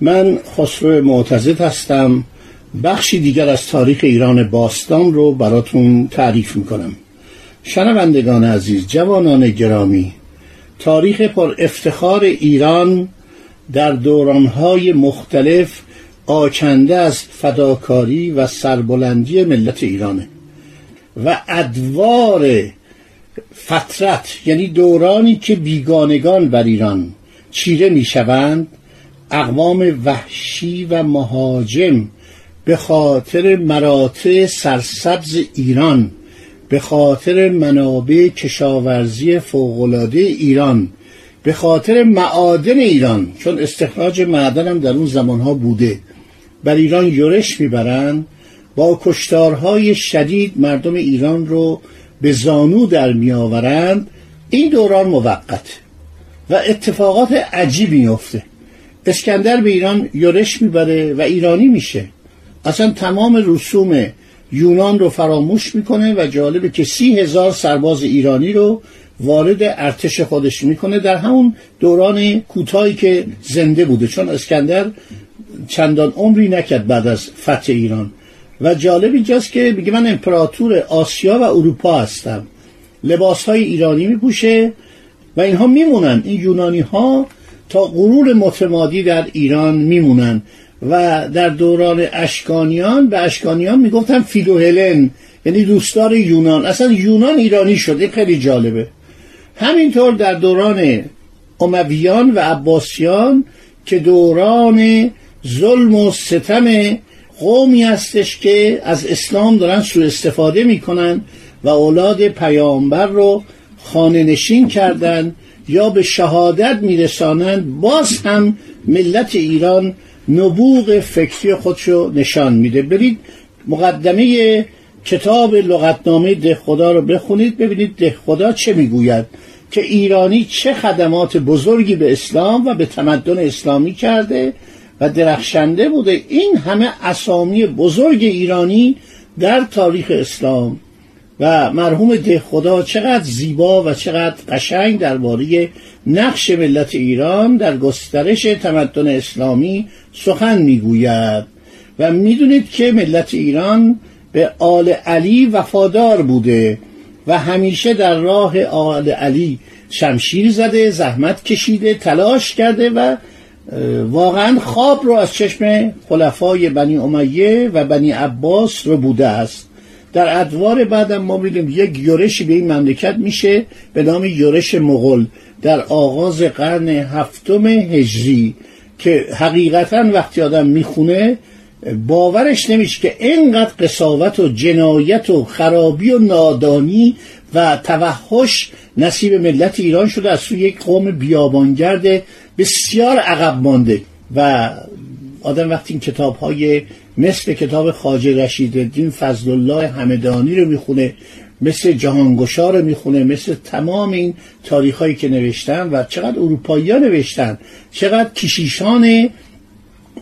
من خسرو معتزد هستم. بخشی دیگر از تاریخ ایران باستان رو براتون تعریف می‌کنم. شنوندگان عزیز جوانان گرامی تاریخ پر افتخار ایران در دورانهای مختلف آکنده از فداکاری و سربلندی ملت ایرانه و ادوار فترت یعنی دورانی که بیگانگان بر ایران چیره می‌شوند اقوام وحشی و مهاجم به خاطر مراتع سرسبز ایران به خاطر منابع کشاورزی فوقالعاده ایران به خاطر معادن ایران چون استخراج معدن هم در اون زمانها بوده. بر ایران یورش می‌برند با کشتارهای شدید مردم ایران رو به زانو در میآورند. این دوران موقت و اتفاقات عجیبی میفته اسکندر به ایران یورش می‌بره و ایرانی میشه. اصلا تمام رسوم یونان رو فراموش می‌کنه و جالبه که سی هزار سرباز ایرانی رو وارد ارتش خودش می‌کنه در همون دوران کوتاهی که زنده بوده. چون اسکندر چندان عمری نکرد بعد از فتح ایران. و جالب اینجاست که میگه من امپراتور آسیا و اروپا هستم. لباس های ایرانی میپوشه و اینها میمونن. این یونانی ها تا قرون متمادی در ایران میمونن و در دوران اشکانیان به اشکانیان می‌گفتن فیلوهلن یعنی دوستدار یونان. اصلا یونان ایرانی شده خیلی جالبه. همینطور در دوران امویان و عباسیان که دوران ظلم و ستم قومی هستش که از اسلام دارن سوء استفاده می‌کنن و اولاد پیامبر رو خانه نشین کردن یا به شهادت میرسانند باز هم ملت ایران نبوغ فکری خودشو نشان میده. برید مقدمه کتاب لغتنامه ده خدا رو بخونید ببینید ده خدا چه می‌گوید که ایرانی چه خدمات بزرگی به اسلام و به تمدن اسلامی کرده و درخشنده بوده. این همه اسامی بزرگ ایرانی در تاریخ اسلام و مرحوم ده خدا چقدر زیبا و چقدر قشنگ درباره نقش ملت ایران در گسترش تمدن اسلامی سخن می‌گوید. و می‌دونید که ملت ایران به آل علی وفادار بوده و همیشه در راه آل علی شمشیر زده زحمت کشیده تلاش کرده و واقعا خواب رو از چشم خلفای بنی امیه و بنی عباس رو بوده است. در ادوار بعدم ما میدیم یک یورشی به این مملکت میشه به نام یورش مغل در آغاز قرن هفتم هجری که حقیقتا وقتی آدم می‌خونه باورش نمیشه که اینقدر قصاوت و جنایت و خرابی و نادانی و توحش نصیب ملت ایران شده از سوی یک قوم بیابانگرد بسیار عقب مانده و آدم وقتی این کتاب های مثل کتاب خاجه رشید الدین فضل الله همدانی رو می‌خونه مثل جهانگشا رو می‌خونه مثل تمام این تاریخ هایی که نوشتن و چقدر اروپایی ها نوشتن چقدر کشیشان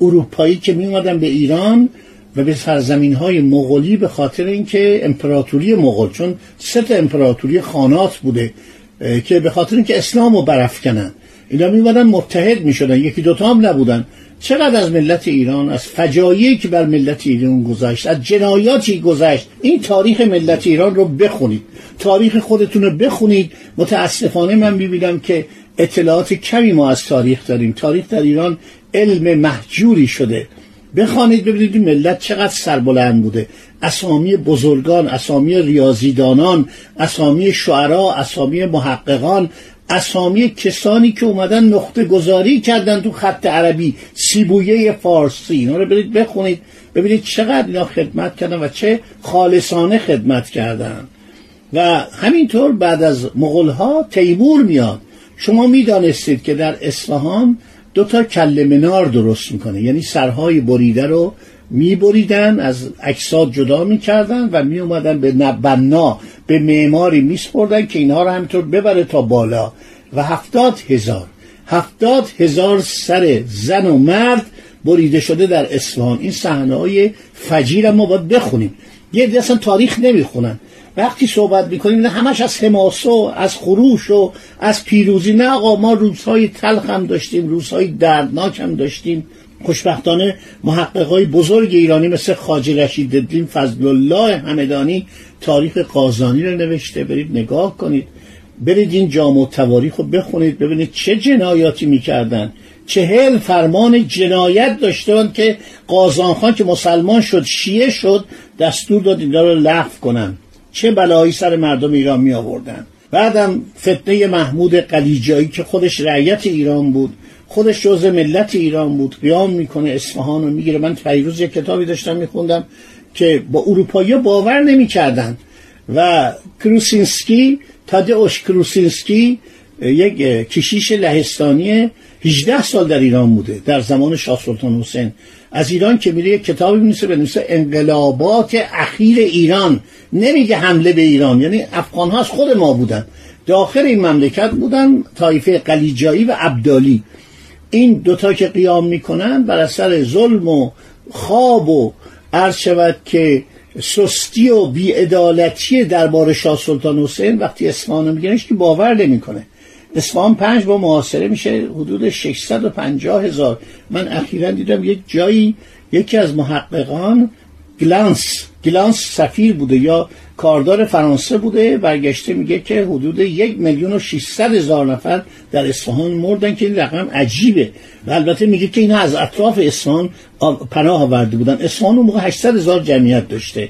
اروپایی که می به ایران و به سرزمین های مغولی به خاطر اینکه امپراتوری مغول چون سه امپراتوری خانات بوده که به خاطر اینکه اسلام رو برافکنن. اینا میمدن متحد می‌شدن یکی دوتا هم نبودن. چقدر از ملت ایران از فجایعی که بر ملت ایران گذشت از جنایاتی گذشت این تاریخ ملت ایران رو بخونید. تاریخ خودتون رو بخونید. متاسفانه من می‌بینم که اطلاعات کمی ما از تاریخ داریم. تاریخ در ایران علم محجوری شده. بخوانید ببینید ملت چقدر سربلند بوده. اسامی بزرگان اسامی ریاضیدانان اسامی شعرا اسامی محققان اسامی کسانی که اومدن نقطه گذاری کردن تو خط عربی سیبویه فارسی. اینا رو برید بخونید ببینید چقدر اینا خدمت کردن و چه خالصانه خدمت کردن. و همینطور بعد از مغلها تیمور میاد. شما می‌دانستید که در اصفهان دو تا کل منار درست می‌کنه. یعنی سرهای بریده رو میبریدن از اجساد جدا می‌کردن و میومدن به بنا به معماری میسپردن که اینها رو همینطور ببره تا بالا. و هفتاد هزار هفتاد هزار سر زن و مرد بریده شده در اصفهان. این صحنه های فجیر ما باید بخونیم. یه دی اصلا تاریخ نمی‌خونن. وقتی صحبت می‌کنیم همش از حماسه از خروش و از پیروزی. نه آقا ما روزهای تلخ هم داشتیم روزهای دردناک هم داشتیم. خوشبختانه محققای بزرگ ایرانی مثل خاج رشید الدین فضل الله همدانی تاریخ قازانی رو نوشته. برید نگاه کنید. برید این جامع تواریخ رو بخونید ببینید چه جنایاتی می‌کردن. چهل فرمان جنایت داشتن که قازان خان که مسلمان شد شیعه شد دستور داد اینا رو لغو کنن. چه بلایی سر مردم ایران می آوردن بعدم فتنه محمود قلیجایی که خودش رعیت ایران بود. خودش جزء ملت ایران بود. قیام می‌کنه اصفهان رو می‌گیره. من پیروز یک کتابی داشتم میخوندم که با اروپایی باور نمی‌کردن. و کروسینسکی تادئوش کروسینسکی یک کشیش لهستانی 18 سال در ایران بوده در زمان شاه سلطان حسین. از ایران که میره یک کتابی می‌نویسه به نویسه انقلابات اخیر ایران. نمیگه حمله به ایران یعنی افغان ها از خود ما بودن. داخل این مملکت بودن طایفه قلیجایی و عبدالی این دوتا که قیام می‌کنن بر اثر ظلم و خواب و عرض شود که سستی و بیعدالتی دربار شاه سلطان حسین وقتی اصفهان رو میگیرنش که باور نمی‌کنه. اصفهان پنج با محاصره میشه حدود 650 هزار. من اخیرا دیدم یک جایی یکی از محققان گلانس گلانس سفیر بوده یا کاردار فرانسه بوده برگشته میگه که حدود یک میلیون و 600 هزار نفر در اصفهان مردن که این رقم عجیبه. و البته میگه که اینا از اطراف اصفهان پناه آورده بودن. اصفهان اون موقع 800 هزار جمعیت داشته.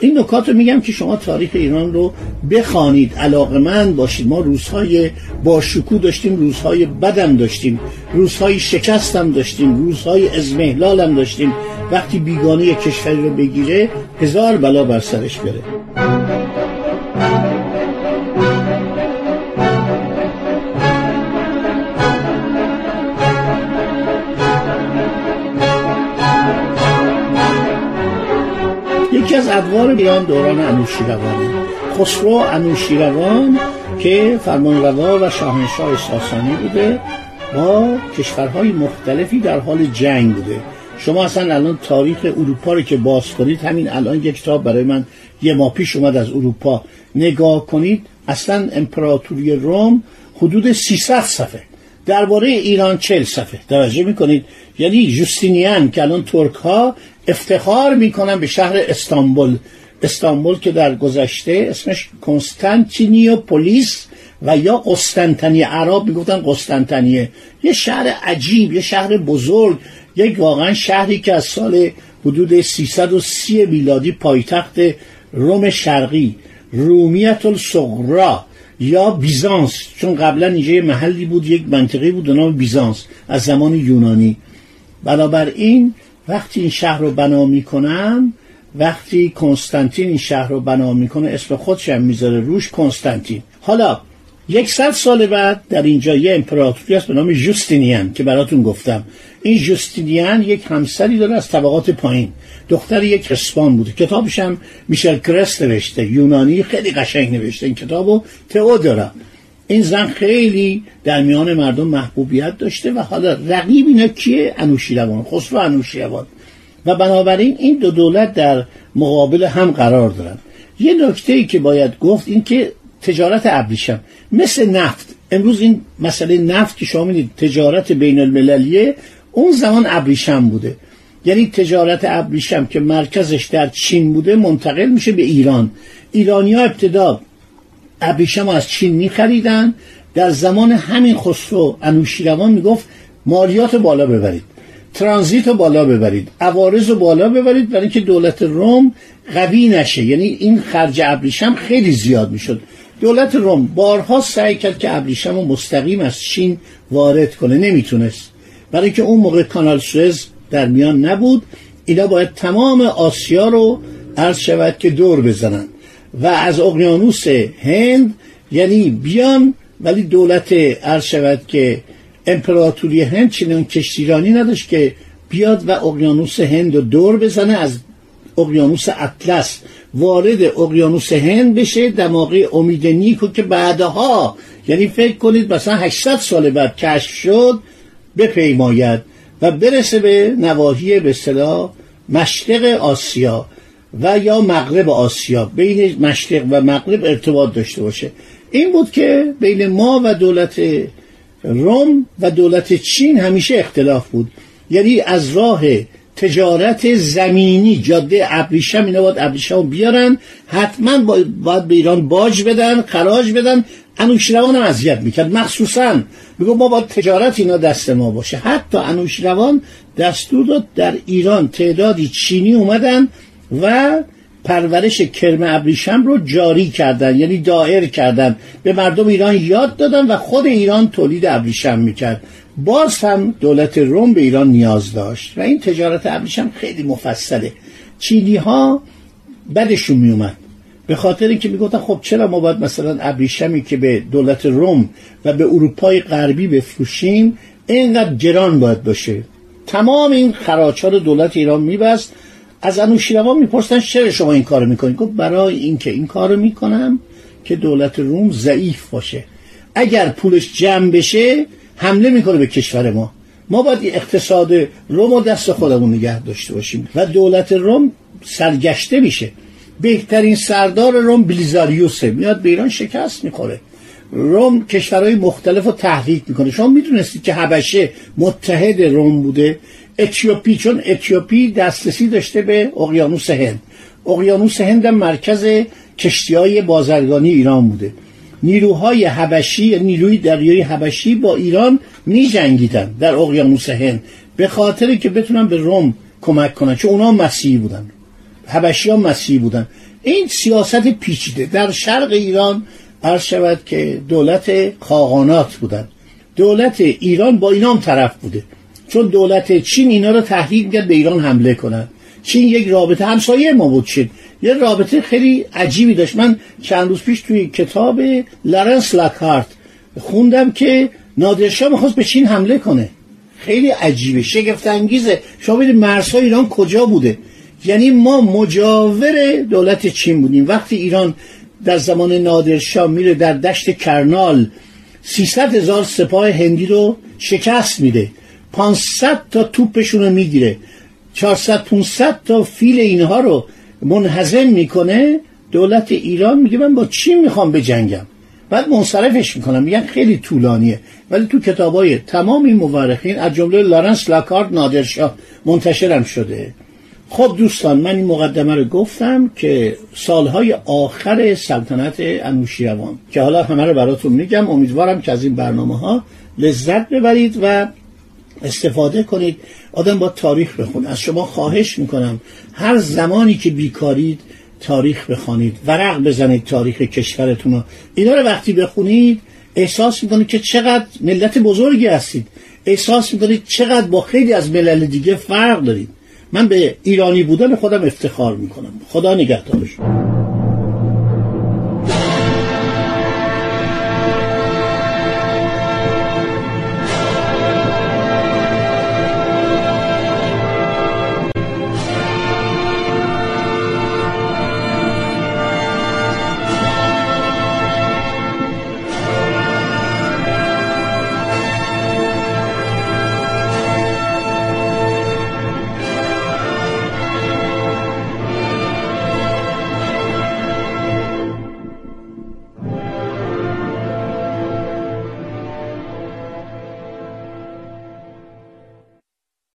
این نکات رو میگم که شما تاریخ ایران رو بخوانید. من باشید. ما روزهای باشکو داشتیم روزهای بدم داشتیم. روزهای شکستم داشتیم. روزهای ازمهلالم داشتیم. وقتی بیگانه کشوری رو بگیره هزار بلا بر سرش بره. از ادوار ایران دوران انوشیروانه خسرو انوشیروان که فرمانروا و شاهنشاه ساسانی بوده با کشورهای مختلفی در حال جنگ بوده. شما اصلا الان تاریخ اروپا رو که باز کنید همین الان یک کتاب برای من یه ماه پیش اومد از اروپا. نگاه کنید اصلا امپراتوری روم حدود 300 صفحه. درباره ایران 40 صفحه. توجه می‌کنید؟ یعنی جوستینیان که الان ترک ها افتخار می‌کنن به شهر استانبول. استانبول که در گذشته اسمش پولیس و یا قسطنطنیه. عرب می‌گفتن قسطنطنیه. یه شهر عجیب یه شهر بزرگ یک واقعا شهری که از سال حدود 330 میلادی پایتخت روم شرقی رومیت الصغرا. یا بیزانس. چون قبلا اینجا یه محلی بود یک منطقه بود به نام بیزانس از زمان یونانی. بنابراین وقتی این شهر رو بنا می‌کنن وقتی کنستانتین این شهر رو بنا می‌کنه اسم خودش هم می‌ذاره روش کنستانتین. حالا یکصد سال بعد در اینجا یه امپراتوری هست به نام جوستینیان که براتون گفتم. این جوستینیان یک همسری داره از طبقات پایین. دختر یک اسپان بوده. کتابش هم میشل کرست نوشته. یونانی خیلی قشنگ نوشته. این کتابو داره. این زن خیلی در میان مردم محبوبیت داشته و حالا رقیب اینا کیه؟ انوشیروان خسرو انوشیروان. و بنابراین این دو دولت در مقابل هم قرار دارن. یه نکته ای که باید گفت این که تجارت ابریشم. مثل نفت. امروز این مسئله نفت که شما می‌دید تجارت بین المللیه اون زمان ابریشم بوده. یعنی تجارت ابریشم که مرکزش در چین بوده منتقل میشه به ایران. ایرانی ها ابتدا ابریشم از چین میخریدن. در زمان همین خسرو انوشیروان می‌گفت مالیات بالا ببرید. ترانزیت رو بالا ببرید. عوارض رو بالا ببرید. برای اینکه دولت روم قوی نشه. یعنی این خرج ابریشم خیلی زیاد می‌شد. دولت روم بارها سعی کرد که ابریشم رو مستقیم از چین وارد کنه. نمی‌تونست. برای که اون موقع کانال سوئز در میان نبود اینا باید تمام آسیا رو عرض شود که دور بزنن. و از اقیانوس هند یعنی بیان ولی دولت عرض شود که امپراتوری هند چنان کشتیرانی نداشت که بیاد و اقیانوس هند رو دور بزنه. از اقیانوس اطلس وارد اقیانوس هند بشه دماغی امید نیکو که بعدها یعنی فکر کنید مثلا 800 سال بعد کشف شد بپیماید و برسه به نواحی به اصطلاح مشرق آسیا و یا مغرب آسیا بین مشرق و مغرب ارتباط داشته باشه. این بود که بین ما و دولت روم و دولت چین همیشه اختلاف بود. یعنی از راه تجارت زمینی. جاده ابریشم اینا باید ابریشم بیارن. حتما باید به ایران باج بدن خراج بدن. انوشیروان هم اذیت می‌کرد. مخصوصا میگو ما باید تجارت اینا دست ما باشه. حتی انوشیروان دستور داد در ایران تعدادی چینی اومدن و پرورش کرم ابریشم رو جاری کردن یعنی دائر کردن. به مردم ایران یاد دادن و خود ایران تولید ابریشم می‌کرد. باز هم دولت روم به ایران نیاز داشت و این تجارت ابریشم خیلی مفصله. چینی ها بدشون میومد به خاطر اینکه می‌گفتن خب چرا ما باید مثلا ابریشمی که به دولت روم و به اروپای غربی بفروشیم اینقدر گران باید باشه. تمام این خراج رو دولت ایران میبست از انوشیروان می‌پرسن چرا شما این کارو می‌کنید؟ گفت برای اینکه این کارو می‌کنم که دولت روم ضعیف باشه. اگر پولش جمع بشه حمله می‌کنه به کشور ما. ما باید اقتصاد روم و دست خودمون نگه داشته باشیم. و دولت روم سرگشته میشه. بهترین سردار روم بلیزاریوسه. میاد به ایران شکست می‌خوره. روم کشورهای مختلف رو تحریک می‌کنه. شما می‌دونستید که حبشه متحد روم بوده. اتیوپی چون اتیوپی دسترسی داشته به اقیانوس هند. اقیانوس هند مرکز کشتی های بازرگانی ایران بوده. نیروهای حبشی نیروی دریایی حبشی با ایران می جنگیدن در اقیانوس هند به خاطر که بتونن به روم کمک کنن چون اونا مسیحی بودن. حبشی ها مسیحی بودن. این سیاست پیچیده. در شرق ایران عرض شود که دولت خاقانات بودن. دولت ایران با اینام طرف بوده. چون دولت چین اینا رو تحریک کرد به ایران حمله کنن. چین یک رابطه همسایه ما بود چین. یه رابطه خیلی عجیبی داشت. من چند روز پیش توی کتاب لارنس لاکارت خوندم که نادرشاه می‌خواست به چین حمله کنه. خیلی عجیبه شگفت انگیزه شما ببینید مرزهای ایران کجا بوده. یعنی ما مجاور دولت چین بودیم. وقتی ایران در زمان نادرشاه میره در دشت کرنال 300 هزار سپاه هندی رو شکست میده. 500 تا توپشون رو می‌گیره. 400 500 تا فیل اینها رو منحزم می‌کنه دولت ایران. میگه من با چی می‌خوام بجنگم؟ بعد منصرفش می‌کنم. میگن خیلی طولانیه. ولی تو کتابای این مورخین از جمله لارنس لاکارد نادرشاه منتشرم شده. خب دوستان من این مقدمه رو گفتم که سالهای آخر سلطنت انوشیروان که حالا همه رو براتون میگم امیدوارم که از این برنامه ها لذت ببرید و استفاده کنید آدم با تاریخ بخون از شما خواهش می‌کنم هر زمانی که بیکارید تاریخ بخوانید. ورق بزنید تاریخ کشورتون رو. اینا رو وقتی بخونید احساس می‌کنید که چقدر ملت بزرگی هستید. احساس می‌کنید چقدر با خیلی از ملل دیگه فرق دارید. من به ایرانی بودن خودم افتخار می‌کنم. خدا نگهدارش.